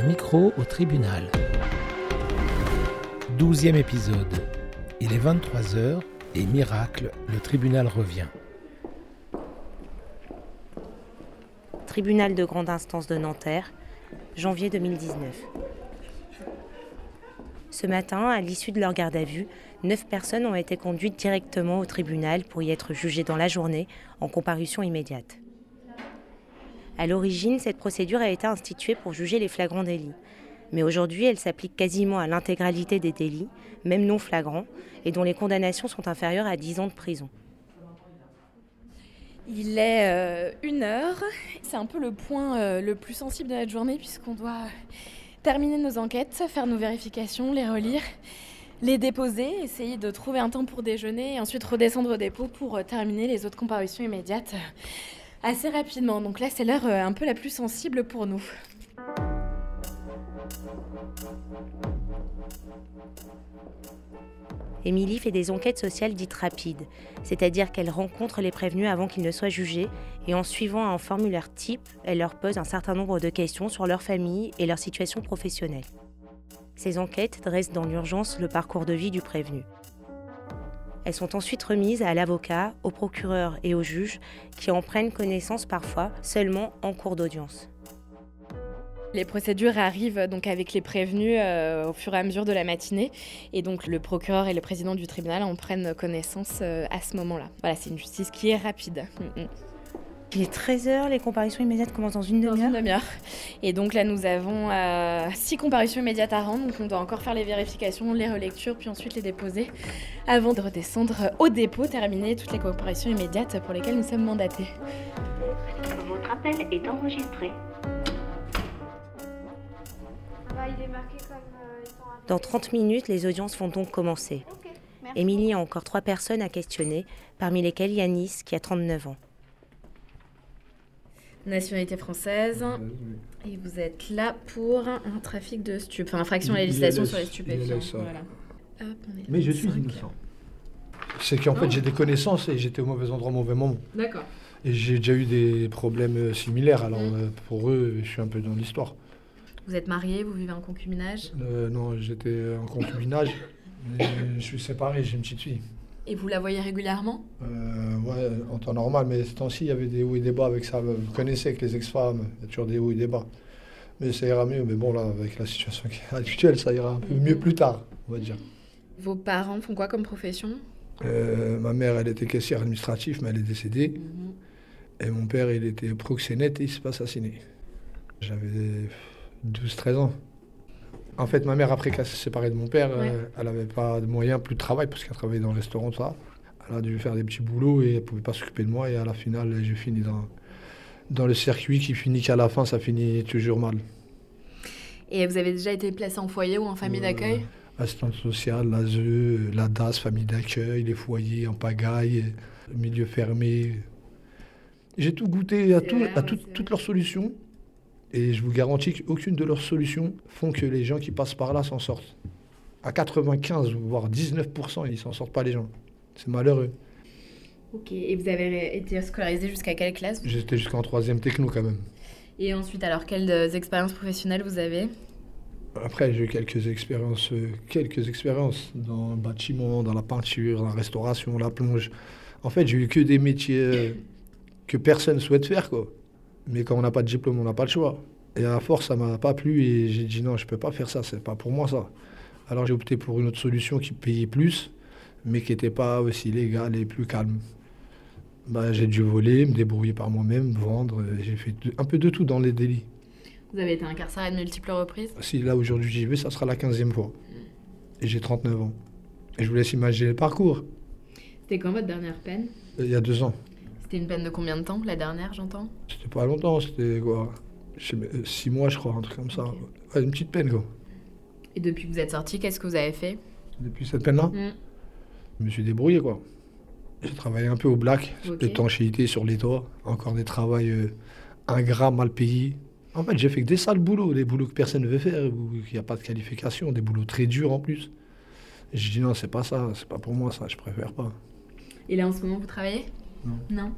Un micro au tribunal. Douzième épisode. Il est 23h et miracle, le tribunal revient. Tribunal de grande instance de Nanterre, janvier 2019. Ce matin, à l'issue de leur garde à vue, neuf personnes ont été conduites directement au tribunal pour y être jugées dans la journée en comparution immédiate. À l'origine, cette procédure a été instituée pour juger les flagrants délits. Mais aujourd'hui, elle s'applique quasiment à l'intégralité des délits, même non flagrants, et dont les condamnations sont inférieures à 10 ans de prison. Il est euh, une heure. C'est un peu le point euh, le plus sensible de notre journée puisqu'on doit terminer nos enquêtes, faire nos vérifications, les relire, les déposer, essayer de trouver un temps pour déjeuner et ensuite redescendre au dépôt pour euh, terminer les autres comparutions immédiates assez rapidement. Donc là, c'est l'heure euh, un peu la plus sensible pour nous. Émilie fait des enquêtes sociales dites rapides, c'est-à-dire qu'elle rencontre les prévenus avant qu'ils ne soient jugés et en suivant un formulaire type, elle leur pose un certain nombre de questions sur leur famille et leur situation professionnelle. Ces enquêtes dressent dans l'urgence le parcours de vie du prévenu. Elles sont ensuite remises à l'avocat, au procureur et au juge qui en prennent connaissance parfois seulement en cours d'audience. Les procédures arrivent donc avec les prévenus euh, au fur et à mesure de la matinée et donc le procureur et le président du tribunal en prennent connaissance euh, à ce moment-là. Voilà, c'est une justice qui est rapide. Il est 13h, les comparutions immédiates commencent dans une Dans une demi-heure. demi-heure. Et donc là, nous avons euh, six comparutions immédiates à rendre. Donc on doit encore faire les vérifications, les relectures, puis ensuite les déposer avant de redescendre au dépôt, terminer toutes les comparutions immédiates pour lesquelles nous sommes mandatés. Votre appel est enregistré. Dans 30 minutes, les audiences vont donc commencer. Émilie a encore trois personnes à questionner, parmi lesquelles Yanis, qui a 39 ans. Nationalité française. Et vous êtes là pour un trafic de stupéfiants, enfin infraction à la législation sur les stupéfiants. ILS, ouais. Voilà. Hop, on est Mais je suis 25. innocent. C'est qu'en fait, j'ai des connaissances et j'étais au mauvais endroit au mauvais moment. D'accord. Et j'ai déjà eu des problèmes euh, similaires. Alors, Mm. euh, pour eux, je suis un peu dans l'histoire. Vous êtes marié, vous vivez en concubinage? Euh, non, j'étais en concubinage. je suis séparé, j'ai une petite fille. Et vous la voyez régulièrement Euh, ouais, en temps normal, mais ce temps-ci, il y avait des hauts et des bas avec ça. Vous connaissez avec les ex-femmes, il y a toujours des hauts et des bas. Mais ça ira mieux. Mais bon, là, avec la situation actuelle, ça ira un peu mieux plus tard, on va dire. Vos parents font quoi comme profession? Euh, ma mère, elle était caissière administrative, mais elle est décédée. Et mon père, il était proxénète et il s'est pas assassiné. J'avais 12-13 ans. En fait, ma mère, après qu'elle s'est séparée de mon père, Ouais. euh, elle n'avait pas de moyens, plus de travail, parce qu'elle travaillait dans le restaurant, tout ça. Elle a dû faire des petits boulots et elle pouvait pas s'occuper de moi. Et à la finale, j'ai fini dans, dans le circuit qui finit qu'à la fin, ça finit toujours mal. Et vous avez déjà été placé en foyer ou en famille Euh, d'accueil? Assistante sociale, l'ASE, la DAS, famille d'accueil, les foyers en pagaille, milieu fermé. J'ai tout goûté à, tout- à toutes leurs solutions. Et je vous garantis qu'aucune de leurs solutions font que les gens qui passent par là s'en sortent. À 95, voire 19%, ils s'en sortent pas les gens. C'est malheureux. Ok, et vous avez été scolarisé jusqu'à quelle classe? J'étais jusqu'en troisième techno quand même. Et ensuite, alors, quelles euh, expériences professionnelles vous avez? Après, j'ai eu quelques expériences, euh, quelques expériences dans le bâtiment, dans la peinture, dans la restauration, la plonge. En fait, j'ai eu que des métiers euh, que personne souhaite faire, quoi. Mais quand on n'a pas de diplôme, on n'a pas le choix. Et à force, ça m'a pas plu et j'ai dit non, je peux pas faire ça, c'est pas pour moi ça. Alors j'ai opté pour une autre solution qui payait plus, mais qui n'était pas aussi légale et plus calme. Bah, j'ai dû voler, me débrouiller par moi-même, vendre. J'ai fait un peu de tout dans les délits. Vous avez été incarcéré de multiples reprises? Si là aujourd'hui j'y vais, ça sera la 15e fois. Et j'ai 39 ans. Et je vous laisse imaginer le parcours. C'était quand votre dernière peine? Il y a deux ans. C'était une peine de combien de temps La dernière, j'entends? C'était pas longtemps, c'était quoi? Euh, Six mois, je crois, un truc comme ça. Ouais, une petite peine, quoi. Et depuis que vous êtes sorti, qu'est-ce que vous avez fait? Depuis cette peine-là, je me suis débrouillé, quoi. J'ai travaillé un peu au black, Ok. l'étanchéité sur les toits, encore des travails euh, ingrats, mal payés. En fait, j'ai fait que des sales boulots, des boulots que personne ne veut faire, où il n'y a pas de qualification, des boulots très durs en plus. J'ai dit non, c'est pas ça, c'est pas pour moi ça, je préfère pas. Et là, en ce moment, vous travaillez? Non. Non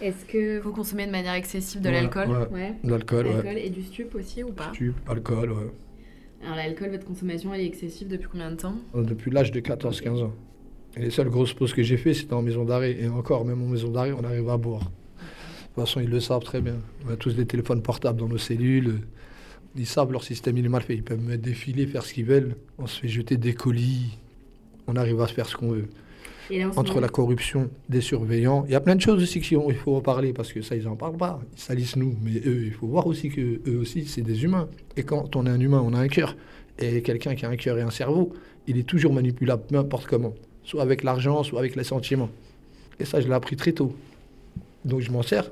Est-ce que vous consommez de manière excessive de Ouais, l'alcool ouais. De l'alcool, ouais. Et du stup aussi ou pas Stup, alcool, ouais. Alors l'alcool, votre consommation, elle est excessive depuis combien de temps Depuis l'âge de 14-15 ans. Et les seules grosses pauses que j'ai fait, c'était en maison d'arrêt. Et encore, même en maison d'arrêt, on arrive à boire. De toute façon, ils le savent très bien. On a tous des téléphones portables dans nos cellules. Ils savent leur système, il est mal fait. Ils peuvent mettre des filets, faire ce qu'ils veulent. On se fait jeter des colis. On arrive à faire ce qu'on veut. Là, Entre la corruption des surveillants, il y a plein de choses aussi qu'il faut en parler parce que ça, ils en parlent pas. Ils salissent nous. Mais eux, il faut voir aussi que eux aussi, c'est des humains. Et quand on est un humain, on a un cœur. Et quelqu'un qui a un cœur et un cerveau, il est toujours manipulable, peu importe comment. Soit avec l'argent, soit avec les sentiments. Et ça, je l'ai appris très tôt. Donc je m'en sers.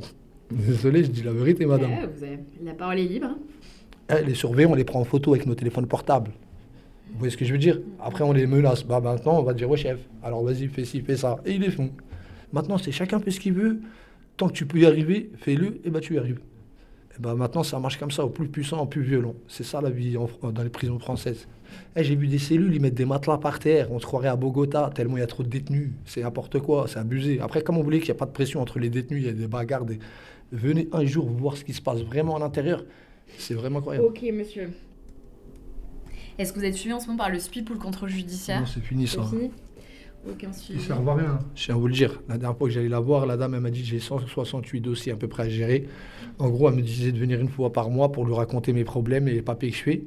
Désolé, je dis la vérité, madame. Vous avez- La parole est libre. hein. Eh, les surveillants, on les prend en photo avec nos téléphones portables. Vous voyez ce que je veux dire Après, on les menace. Bah, maintenant, on va dire, ouais, chef, alors vas-y, fais ci, fais ça. Et ils les font. Maintenant, c'est chacun fait ce qu'il veut. Tant que tu peux y arriver, fais-le, et bah, tu y arrives. Et bah, maintenant, ça marche comme ça, au plus puissant, au plus violent. C'est ça la vie dans les prisons françaises. Eh, J'ai vu des cellules, ils mettent des matelas par terre. On se croirait à Bogota, tellement il y a trop de détenus. C'est n'importe quoi, c'est abusé. Après, comme vous voulez qu'il n'y a pas de pression entre les détenus, il y a des bagarres. Venez un jour voir ce qui se passe vraiment à l'intérieur. C'est vraiment incroyable. Ok, monsieur. Est-ce que vous êtes suivi en ce moment par le SPIP ou le contrôle judiciaire Non, c'est fini ça. Fini Aucun suivi. servent à rien. Je tiens à vous le dire. La dernière fois que j'allais la voir, la dame, elle m'a dit j'ai 168 dossiers à peu près à gérer. En gros, elle me disait de venir une fois par mois pour lui raconter mes problèmes et les papiers que je fais.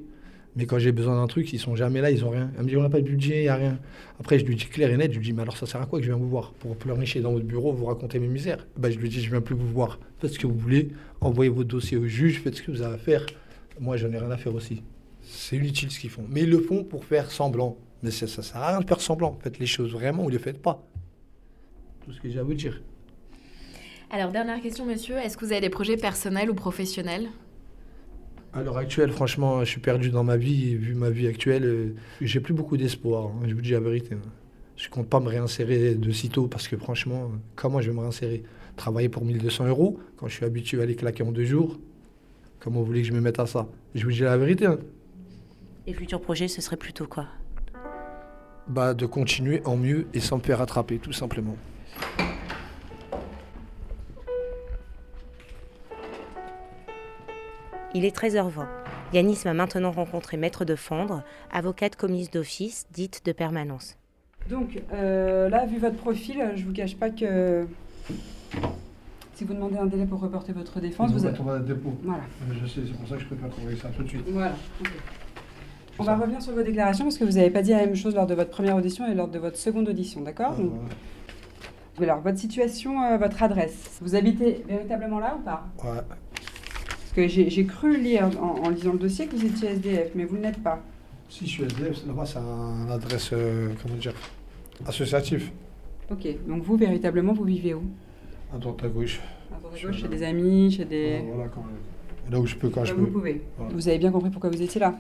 Mais quand j'ai besoin d'un truc, ils sont jamais là, ils ont rien. Elle me dit on n'a pas de budget, il n'y a rien. Après, je lui dis clair et net, je lui dis mais alors ça sert à quoi que je viens vous voir? Pour pleurnicher dans votre bureau, vous raconter mes misères ben, Je lui dis je viens plus vous voir. Faites ce que vous voulez, envoyez votre dossier au juge, faites ce que vous avez à faire. Moi, j'en ai rien à faire aussi. C'est inutile ce qu'ils font. Mais ils le font pour faire semblant. Mais ça, ça sert à rien de faire semblant. Faites les choses vraiment ou ne les faites pas. Tout ce que j'ai à vous dire. Alors, dernière question, monsieur. Est-ce que vous avez des projets personnels ou professionnels? À l'heure actuelle, franchement, je suis perdu dans ma vie. Vu ma vie actuelle, euh, j'ai plus beaucoup d'espoir. hein, je vous dis la vérité. hein. Je compte pas me réinsérer de sitôt parce que franchement, comment je vais me réinsérer? Travailler pour 1200 euros quand je suis habitué à les claquer en deux jours Comment vous voulez que je me mette à ça? Je vous dis la vérité. hein. Et futurs projets, ce serait plutôt quoi? Bah, de continuer en mieux et sans me faire attraper, tout simplement. Il est 13h20. Yanis va maintenant rencontrer Maître de Flandre, avocate commise d'office, dite de permanence. Donc euh, là, vu votre profil, je vous cache pas que si vous demandez un délai pour reporter votre défense, vous avez... va dépôt. Voilà. Je sais, c'est pour ça que je préfère trouver ça tout de suite. Voilà. On va revenir sur vos déclarations parce que vous n'avez pas dit la même chose lors de votre première audition et lors de votre seconde audition, d'accord Donc, Alors, votre situation, euh, votre adresse. Vous habitez véritablement là ou pas? Ouais. Parce que j'ai cru lire en, en lisant le dossier que vous étiez SDF, mais vous ne l'êtes pas. Si je suis SDF, là-bas, c'est un adresse, euh, comment dire, associatif. Ok, donc vous, véritablement, vous vivez où? À droite, à gauche. À droite à gauche, chez des amis, chez des... Voilà, quand Là où je peux, quand je Là, vous peux. pouvez. Voilà. Vous avez bien compris pourquoi vous étiez là.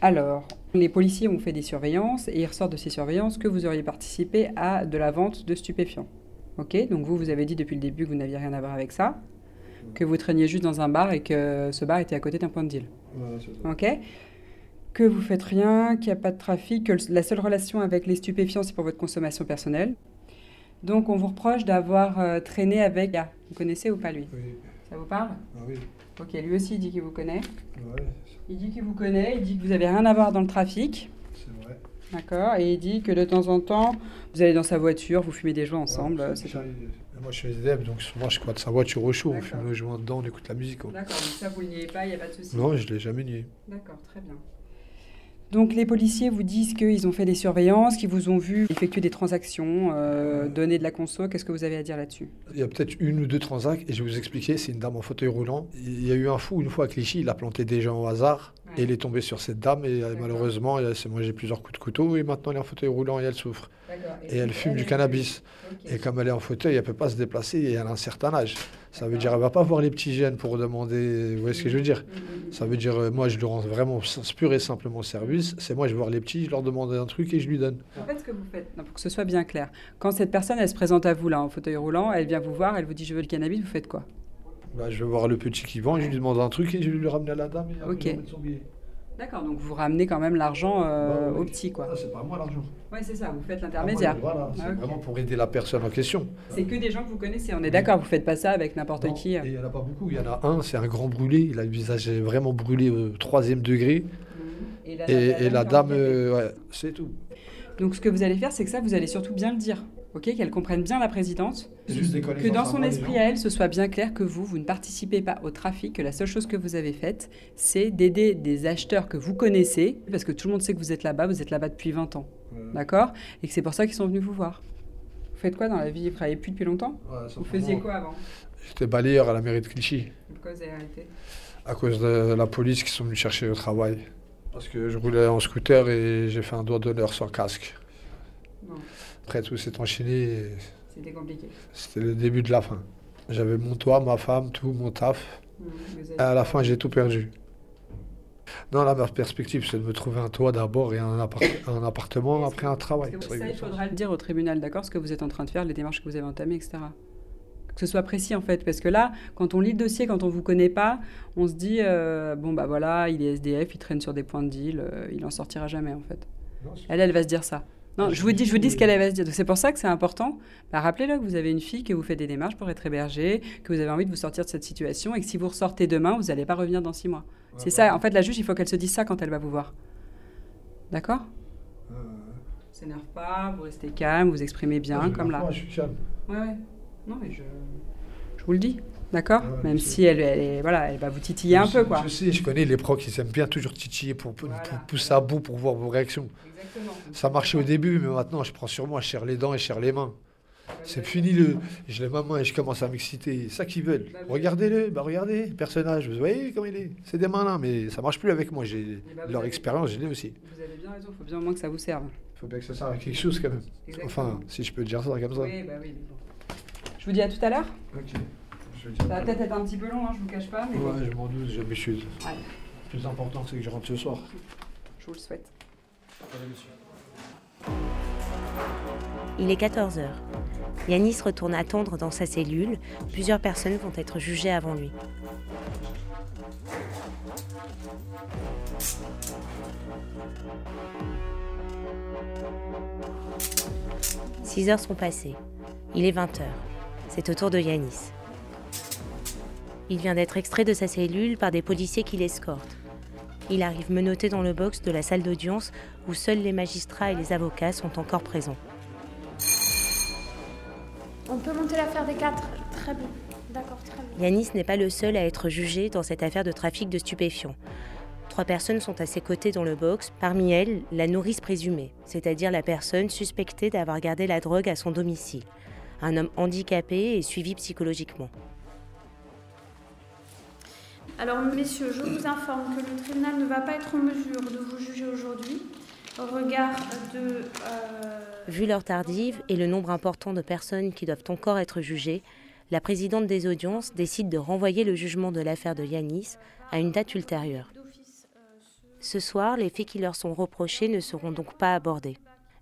Alors, les policiers ont fait des surveillances et il ressort de ces surveillances que vous auriez participé à de la vente de stupéfiants. Ok, donc vous, vous avez dit depuis le début que vous n'aviez rien à voir avec ça, que vous traîniez juste dans un bar et que ce bar était à côté d'un point de deal. Ça. Ok Que vous faites rien, qu'il n'y a pas de trafic, que la seule relation avec les stupéfiants, c'est pour votre consommation personnelle. Donc, on vous reproche d'avoir euh, traîné avec. Ah, vous connaissez ou pas lui? Oui, Ça vous parle? Ah oui. Ok, lui aussi il dit qu'il vous connaît. Ouais, Il dit qu'il vous connaît, il dit que vous avez rien à voir dans le trafic. c'est vrai. D'accord Et il dit que de temps en temps, vous allez dans sa voiture, vous fumez des joints ensemble. Ouais, c'est. Moi, je suis SDF, donc souvent, je crois de sa voiture au chaud. On fume le joint dedans, on écoute la musique. D'accord, donc ça vous le niez pas, il n'y a pas de souci. Non, je l'ai jamais nié. D'accord, très bien. Donc les policiers vous disent qu'ils ont fait des surveillances, qu'ils vous ont vu effectuer des transactions, euh, donner de la conso. Qu'est-ce que vous avez à dire là-dessus? Il y a peut-être une ou deux transacts, et je vais vous expliquer, c'est une dame en fauteuil roulant. Il y a eu un fou, une fois à Clichy, il a planté des gens au hasard, Ouais. et il est tombé sur cette dame, et euh, D'accord. malheureusement, elle s'est mangé plusieurs coups de couteau, et maintenant elle est en fauteuil roulant, et elle souffre. Et elle fume du cannabis. Et comme elle est en fauteuil, elle ne peut pas se déplacer, et elle a un certain âge. Ça veut dire, elle va pas voir les petits jeunes pour demander, vous voyez ce que je veux dire? Ça veut dire, euh, moi, je lui rends vraiment pur et simplement service. C'est moi, je vais voir les petits, je leur demande un truc et je lui donne. En fait, ce que vous faites, non, pour que ce soit bien clair, quand cette personne, elle se présente à vous là en fauteuil roulant, elle vient vous voir, elle vous dit je veux le cannabis, vous faites quoi? Bah, je vais voir le petit qui vend, je lui demande un truc et je vais lui ramener à la dame et je son billet. D'accord, donc vous ramenez quand même l'argent euh, Bah oui. au petit, quoi. Ah, c'est pas moi l'argent. Oui, c'est ça, vous faites Ah, l'intermédiaire. Voilà, c'est Ah, vraiment pour aider la personne en question. C'est que des gens que vous connaissez, on est d'accord, vous faites pas ça avec n'importe qui. Il n'y en a pas beaucoup. Il y en a un, c'est un grand brûlé. Il a le visage vraiment brûlé au troisième degré. Et la, Et, et la dame, euh, ouais, c'est tout. Donc ce que vous allez faire, c'est que ça, vous allez surtout bien le dire, ok Qu'elle comprenne bien la présidente, que dans son esprit à elle, ce soit bien clair que vous, vous ne participez pas au trafic, que la seule chose que vous avez faite, c'est d'aider des acheteurs que vous connaissez, parce que tout le monde sait que vous êtes là-bas, vous êtes là-bas depuis 20 ans, Ouais. d'accord? Et que c'est pour ça qu'ils sont venus vous voir. Vous faites quoi dans la vie? Vous travaillez plus depuis longtemps? Ouais, Vous faisiez quoi avant? J'étais balayeur à la mairie de Clichy. Pourquoi vous avez arrêté? À cause de la police qui sont venus chercher au travail. Parce que je roulais en scooter et j'ai fait un doigt d'honneur sans casque. Non, Après tout s'est enchaîné. et c'était compliqué. C'était le début de la fin. J'avais mon toit, ma femme, tout, mon taf. Mmh, avez- à la fin, j'ai tout perdu. Non, la meilleure perspective, c'est de me trouver un toit d'abord et un, appart- un appartement, après un travail. Que ça, il faudra le dire au tribunal, d'accord Ce que vous êtes en train de faire, les démarches que vous avez entamées, etc. Que ce soit précis, en fait. Parce que là, quand on lit le dossier, quand on ne vous connaît pas, on se dit, euh, bon, bah voilà, il est SDF, il traîne sur des points de deal, euh, il en sortira jamais, en fait. Non, Elle, elle va se dire ça. Non, Je vous dis, je vous dis ce que- qu'elle elle va se dire. Donc c'est pour ça que c'est important. Bah, Rappelez-le que vous avez une fille, que vous faites des démarches pour être hébergée, que vous avez envie de vous sortir de cette situation et que si vous ressortez demain, vous n'allez pas revenir dans six mois. c'est ça. En fait, la juge, il faut qu'elle se dise ça quand elle va vous voir. D'accord? Euh, s'énerve pas, vous restez calme, vous exprimez bien, comme là. Moi, je suis calme. Ouais, ouais. Non, mais je, je vous le dis, d'accord Ouais, Même si elle, elle, est- voilà, elle va vous titiller un Je peu, quoi. Je sais, je connais les pros qui aiment bien toujours titiller pour, pour, Voilà. pour pousser à bout pour voir vos réactions. Exactement. Ça marchait au début, mais maintenant, je prends sur moi, je serre les dents et je serre les mains. C'est fini le. Je lève ma main et je commence à m'exciter. C'est ça qu'ils veulent. Bah, Regardez-le, bah regardez, le personnage. Vous voyez comment il est? C'est des malins, mais ça marche plus avec moi. J'ai bah, vous leur avez- expérience, je l'ai aussi. Vous avez bien raison, il faut bien au moins que ça vous serve. Il faut bien que ça serve à quelque chose quand même. Exactement. Enfin, si je peux dire ça comme ça. Oui, bah oui, mais bon. Je vous dis à tout à l'heure. Ok. Ça va peut-être être un petit peu long, hein, je vous cache pas, mais bon, Ouais, je m'en doute, je m'excuse. Allez. Le plus important, c'est que je rentre ce soir. je vous le souhaite. Il est 14h. Yanis retourne attendre dans sa cellule. Plusieurs personnes vont être jugées avant lui. Six heures sont passées. Il est 20h. C'est au tour de Yanis. Il vient d'être extrait de sa cellule par des policiers qui l'escortent. Il arrive menotté dans le box de la salle d'audience où seuls les magistrats et les avocats sont encore présents. On peut monter l'affaire des quatre. Très bien. D'accord, très bien. Yanis n'est pas le seul à être jugé dans cette affaire de trafic de stupéfiants. Trois personnes sont à ses côtés dans le box, parmi elles la nourrice présumée, c'est-à-dire la personne suspectée d'avoir gardé la drogue à son domicile, un homme handicapé et suivi psychologiquement. Alors, messieurs, je vous informe que le tribunal ne va pas être en mesure de vous juger aujourd'hui au regard de. euh, Vu l'heure tardive et le nombre important de personnes qui doivent encore être jugées, la présidente des audiences décide de renvoyer le jugement de l'affaire de Yanis à une date ultérieure. Ce soir, les faits qui leur sont reprochés ne seront donc pas abordés.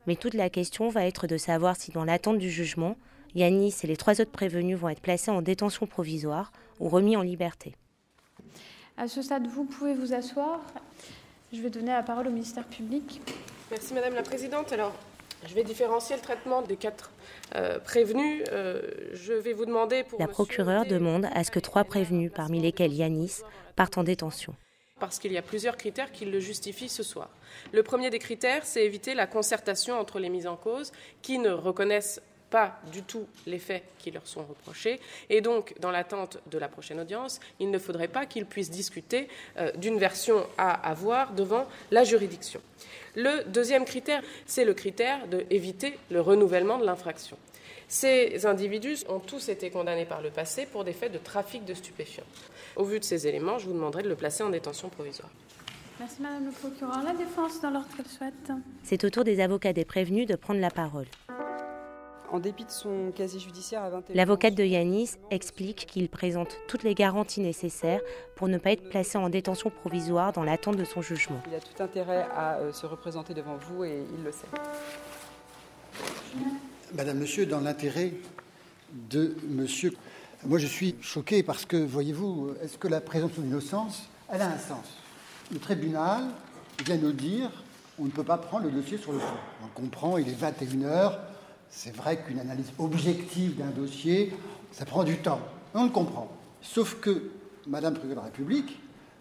Mais toute la question va être de savoir si, dans l'attente du jugement, Yanis et les trois autres prévenus vont être placés en détention provisoire ou remis en liberté. À ce stade, vous pouvez vous asseoir. Je vais donner la parole au ministère public. Merci Madame la Présidente. Alors, je vais différencier le traitement des quatre euh, prévenus. Euh, je vais vous demander pour... La procureure demande à ce que trois prévenus, parmi lesquels Yanis, partent en détention. Parce qu'il y a plusieurs critères qui le justifient ce soir. Le premier des critères, c'est éviter la concertation entre les mises en cause qui ne reconnaissent pas du tout les faits qui leur sont reprochés. Et donc, dans l'attente de la prochaine audience, il ne faudrait pas qu'ils puissent discuter euh, d'une version à avoir devant la juridiction. Le deuxième critère, c'est le critère d'éviter le renouvellement de l'infraction. Ces individus ont tous été condamnés par le passé pour des faits de trafic de stupéfiants. Au vu de ces éléments, je vous demanderai de le placer en détention provisoire. Merci Madame le procureur. La défense, dans l'ordre qu'elle souhaite. C'est au tour des avocats des prévenus de prendre la parole. En dépit de son casier judiciaire à 21 L'avocate de Yanis explique qu'il présente toutes les garanties nécessaires pour ne pas être placé en détention provisoire dans l'attente de son jugement. Il a tout intérêt à euh, se représenter devant vous et il le sait. Madame, Monsieur, dans l'intérêt de Monsieur, moi je suis choqué parce que, voyez-vous, est-ce que la présomption d'innocence, elle a un sens? Le tribunal vient nous dire on ne peut pas prendre le dossier sur le fond. On comprend, il est 21h. C'est vrai qu'une analyse objective d'un dossier, ça prend du temps. On le comprend. Sauf que Madame Président de la République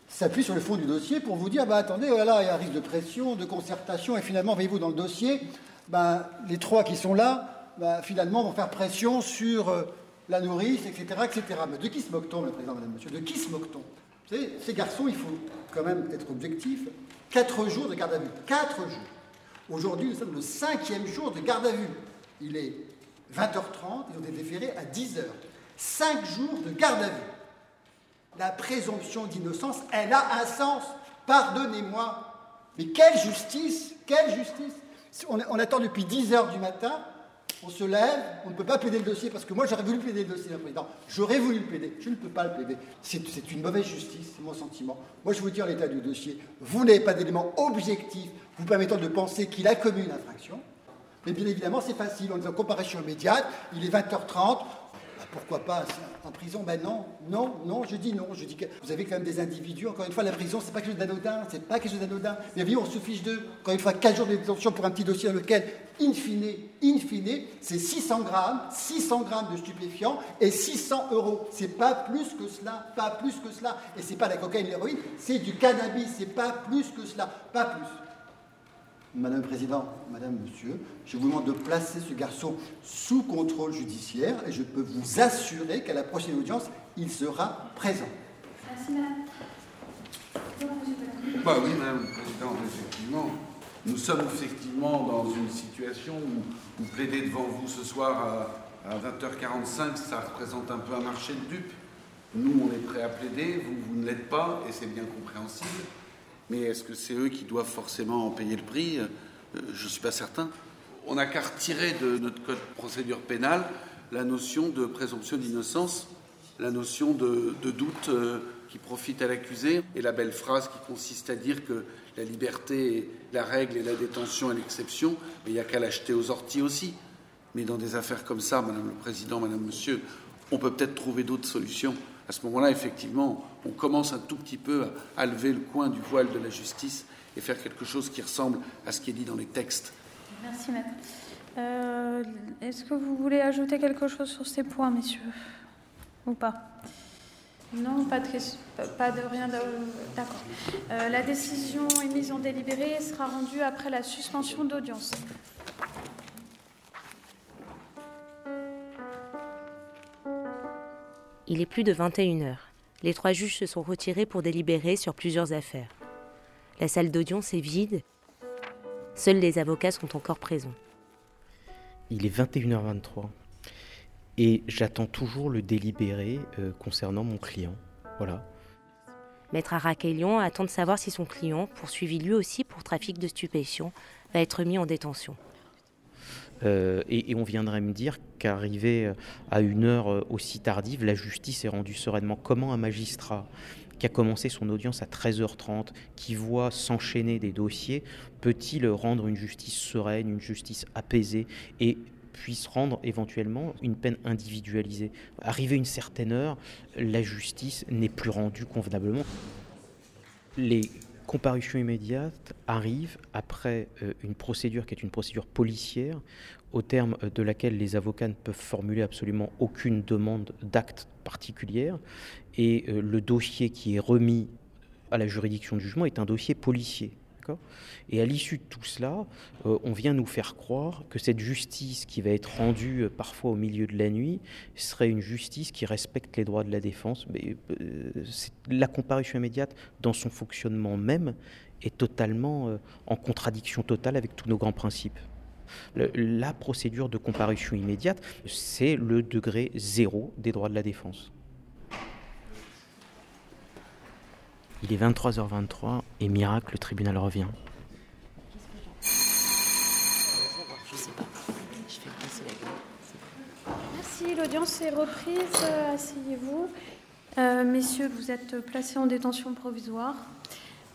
s'appuie sur le fond du dossier pour vous dire bah, attendez, oh il y a un risque de pression, de concertation, et finalement, voyez-vous, dans le dossier, bah, les trois qui sont là, bah, finalement, vont faire pression sur euh, la nourrice, etc., etc. Mais de qui se moque-t-on, le président, madame, monsieur? De qui se moque-t-on? Ces garçons, il faut quand même être objectif. Quatre jours de garde à vue. Quatre jours. Aujourd'hui, nous sommes le cinquième jour de garde à vue. Il est 20h30, ils ont été déférés à 10h. Cinq jours de garde à vue. La présomption d'innocence, elle a un sens. Pardonnez-moi. Mais quelle justice Quelle justice on, attend depuis 10h du matin on se lève, on ne peut pas plaider le dossier, parce que moi j'aurais voulu plaider le dossier, le président. J'aurais voulu le plaider, je ne peux pas le plaider. C'est une mauvaise justice, c'est mon sentiment. Moi je vous dire l'état du dossier. Vous n'avez pas d'éléments objectifs vous permettant de penser qu'il a commis une infraction. Mais bien évidemment, c'est facile. On en comparution immédiate, il est 20h30, pourquoi pas en prison? Ben non, non, non, je dis non. Je dis que vous avez quand même des individus. Encore une fois, la prison, c'est pas quelque chose d'anodin, c'est pas quelque chose d'anodin. Mais oui, on se fiche d'eux. Encore une fois, 4 jours de détention pour un petit dossier dans lequel, in fine, in fine, c'est 600 grammes, 600 grammes de stupéfiants et 600 euros. C'est pas plus que cela, pas plus que cela. Et c'est pas la cocaïne, l'héroïne, c'est du cannabis, c'est pas plus que cela, pas plus. Madame le Président, Madame, Monsieur, je vous demande de placer ce garçon sous contrôle judiciaire et je peux vous assurer qu'à la prochaine audience, il sera présent. Merci, Madame. Bah oui, Madame le Président, effectivement. Nous sommes effectivement dans une situation où, vous plaider devant vous ce soir à, 20h45, ça représente un peu un marché de dupes. Nous, on est prêt à plaider, vous, vous ne l'êtes pas, et c'est bien compréhensible. Mais est-ce que c'est eux qui doivent forcément en payer le prix? Euh, Je ne suis pas certain. On n'a qu'à retirer de notre code de procédure pénale la notion de présomption d'innocence, la notion de, doute euh, qui profite à l'accusé, et la belle phrase qui consiste à dire que la liberté est la règle et la détention est l'exception, mais il n'y a qu'à l'acheter aux orties aussi. Mais dans des affaires comme ça, Madame le Président, Madame Monsieur, on peut peut-être trouver d'autres solutions à ce moment-là, effectivement, on commence un tout petit peu à, lever le coin du voile de la justice et faire quelque chose qui ressemble à ce qui est dit dans les textes. Merci, maître. Euh, est-ce que vous voulez ajouter quelque chose sur ces points, messieurs? Ou pas? Non, pas de, pas de rien. D'accord. Euh, la décision émise en délibéré sera rendue après la suspension d'audience. Il est plus de 21 heures. Les trois juges se sont retirés pour délibérer sur plusieurs affaires. La salle d'audience est vide. Seuls les avocats sont encore présents. Il est 21h23 et j'attends toujours le délibéré euh, concernant mon client. Voilà. Maître Araquelion attend de savoir si son client, poursuivi lui aussi pour trafic de stupéfiants, va être mis en détention. Euh, et, on viendrait me dire qu'arrivé euh, à une heure euh, aussi tardive, la justice est rendue sereinement. Comment un magistrat qui a commencé son audience à 13h30, qui voit s'enchaîner des dossiers, peut-il rendre une justice sereine, une justice apaisée et puisse rendre éventuellement une peine individualisée? Arrivé une certaine heure, la justice n'est plus rendue convenablement. Comparution immédiate arrive après euh, une procédure qui est une procédure policière, au terme euh, de laquelle les avocats ne peuvent formuler absolument aucune demande d'acte particulière, et euh, le dossier qui est remis à la juridiction de jugement est un dossier policier. Et à l'issue de tout cela, euh, on vient nous faire croire que cette justice qui va être rendue euh, parfois au milieu de la nuit serait une justice qui respecte les droits de la défense. Mais euh, la comparution immédiate, dans son fonctionnement même, est totalement en contradiction totale avec tous nos grands principes. la procédure de comparution immédiate, c'est le degré zéro des droits de la défense. Il est 23h23 et miracle, le tribunal revient. Merci, l'audience est reprise. Asseyez-vous. Euh, messieurs, vous êtes placés en détention provisoire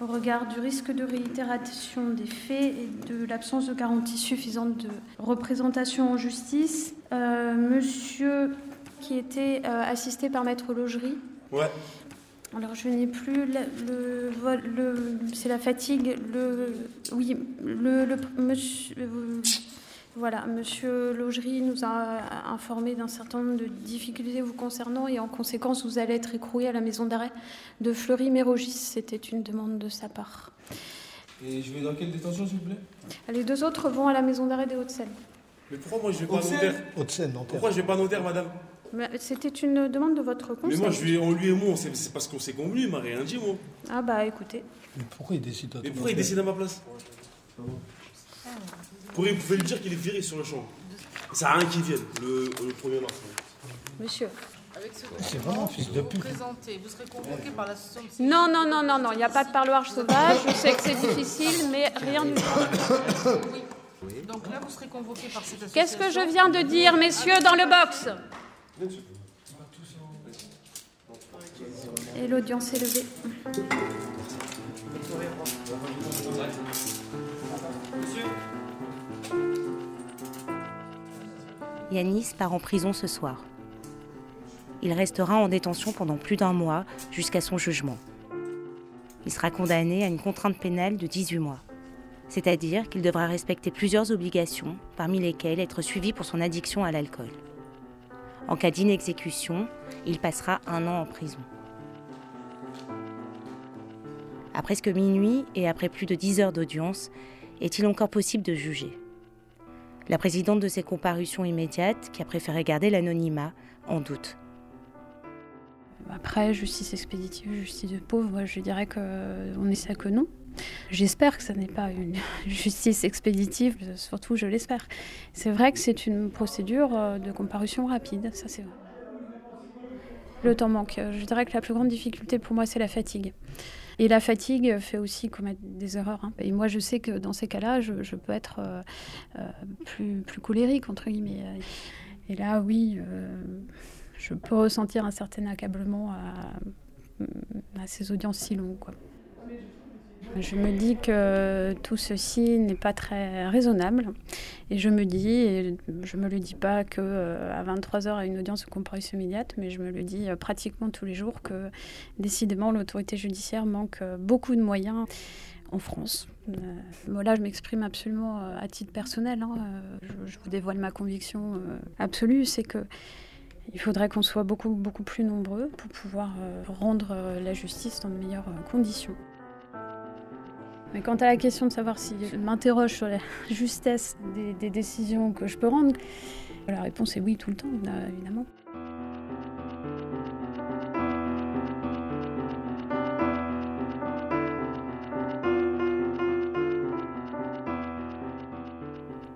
au regard du risque de réitération des faits et de l'absence de garantie suffisante de représentation en justice. Euh, monsieur qui était euh, assisté par maître Logerie. Ouais. Alors je n'ai plus le, le, c'est la fatigue. Le oui, le, le monsieur, euh, voilà, Monsieur Logerie nous a informé d'un certain nombre de difficultés vous concernant et en conséquence vous allez être écroué à la maison d'arrêt de Fleury-Mérogis. C'était une demande de sa part. Et je vais dans quelle détention s'il vous plaît? Les deux autres vont à la maison d'arrêt des Hauts-de-Seine. Mais pourquoi moi je vais pas notaire Haute-Seine, Pourquoi je vais pas notaire, madame? C'était une demande de votre conseil. Mais moi, je lui, on lui et moi, c'est parce qu'on s'est convenu, il m'a rien dit, moi. Ah bah écoutez. Mais pourquoi il décide à Mais pourquoi il décide à ma place Pourquoi il pouvait lui dire qu'il est viré sur le champ Ça a rien qu'il vienne, le, le premier là. Monsieur. C'est vraiment fils de pute. Vous serez convoqué par l'association de Non, non, non, non, non, il n'y a pas de parloir sauvage. Je sais que c'est difficile, mais rien du tout. Donc là, vous serez convoqué par cette association. Qu'est-ce que je viens de dire, messieurs, dans le box? Et l'audience est levée. Yanis part en prison ce soir. Il restera en détention pendant plus d'un mois jusqu'à son jugement. Il sera condamné à une contrainte pénale de 18 mois. C'est-à-dire qu'il devra respecter plusieurs obligations, parmi lesquelles être suivi pour son addiction à l'alcool. En cas d'inexécution, il passera un an en prison. À presque minuit et après plus de 10 heures d'audience, est-il encore possible de juger? La présidente de ces comparutions immédiates, qui a préféré garder l'anonymat, en doute. Après, justice expéditive, justice de pauvre, je dirais qu'on essaie que non. J'espère que ce n'est pas une justice expéditive, surtout je l'espère. C'est vrai que c'est une procédure euh, de comparution rapide, ça c'est vrai. Le temps manque. Je dirais que la plus grande difficulté pour moi, c'est la fatigue. Et la fatigue fait aussi commettre des erreurs. hein. Et moi, je sais que dans ces cas-là, je, peux être euh, euh, plus, plus colérique, entre guillemets. Et là, oui, je peux ressentir un certain accablement à, à ces audiences si longues. Quoi. Je me dis que tout ceci n'est pas très raisonnable. Et je me dis, et je me le dis pas que euh, à 23h à une audience de comparution immédiate, mais je me le dis euh, pratiquement tous les jours que décidément l'autorité judiciaire manque euh, beaucoup de moyens en France. Là, je m'exprime absolument à titre personnel. hein. Je, vous dévoile ma conviction absolue, c'est que il faudrait qu'on soit beaucoup, beaucoup plus nombreux pour pouvoir rendre la justice dans de meilleures conditions. Mais quant à la question de savoir si je m'interroge sur la justesse des, décisions que je peux rendre, la réponse est oui tout le temps, évidemment.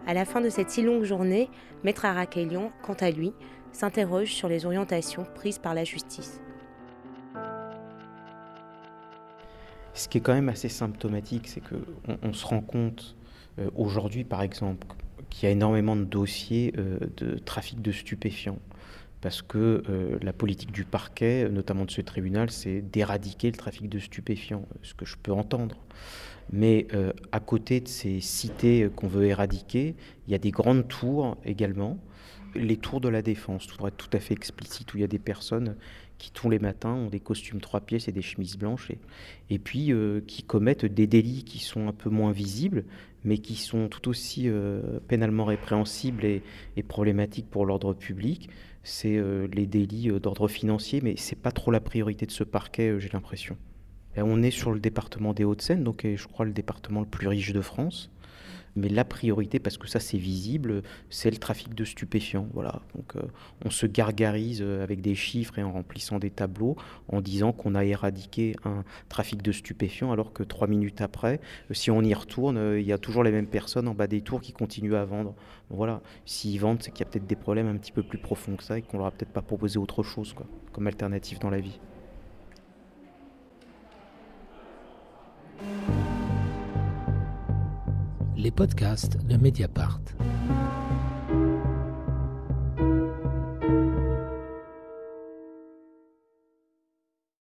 À la fin de cette si longue journée, Maître Arakelian, quant à lui, s'interroge sur les orientations prises par la justice. Ce qui est quand même assez symptomatique, c'est qu'on on se rend compte euh, aujourd'hui, par exemple, qu'il y a énormément de dossiers euh, de trafic de stupéfiants. Parce que euh, la politique du parquet, notamment de ce tribunal, c'est d'éradiquer le trafic de stupéfiants, ce que je peux entendre. Mais à côté de ces cités qu'on veut éradiquer, il y a des grandes tours également. Les tours de la défense, pour être tout à fait explicite, où il y a des personnes qui tous les matins ont des costumes trois pièces et des chemises blanches, et, et puis euh, qui commettent des délits qui sont un peu moins visibles, mais qui sont tout aussi euh, pénalement répréhensibles et, problématiques pour l'ordre public. C'est euh, les délits d'ordre financier, mais c'est pas trop la priorité de ce parquet, j'ai l'impression. On est sur le département des Hauts-de-Seine, donc je crois le département le plus riche de France. Mais la priorité, parce que ça c'est visible, c'est le trafic de stupéfiants. Voilà. Donc euh, on se gargarise euh, avec des chiffres et en remplissant des tableaux en disant qu'on a éradiqué un trafic de stupéfiants, alors que trois minutes après, euh, si on y retourne, il y a toujours les mêmes personnes en bas des tours qui continuent à vendre. Voilà. S'ils vendent, c'est qu'il y a peut-être des problèmes un petit peu plus profonds que ça et qu'on leur a peut-être pas proposé autre chose quoi, comme alternative dans la vie les podcasts de Mediapart.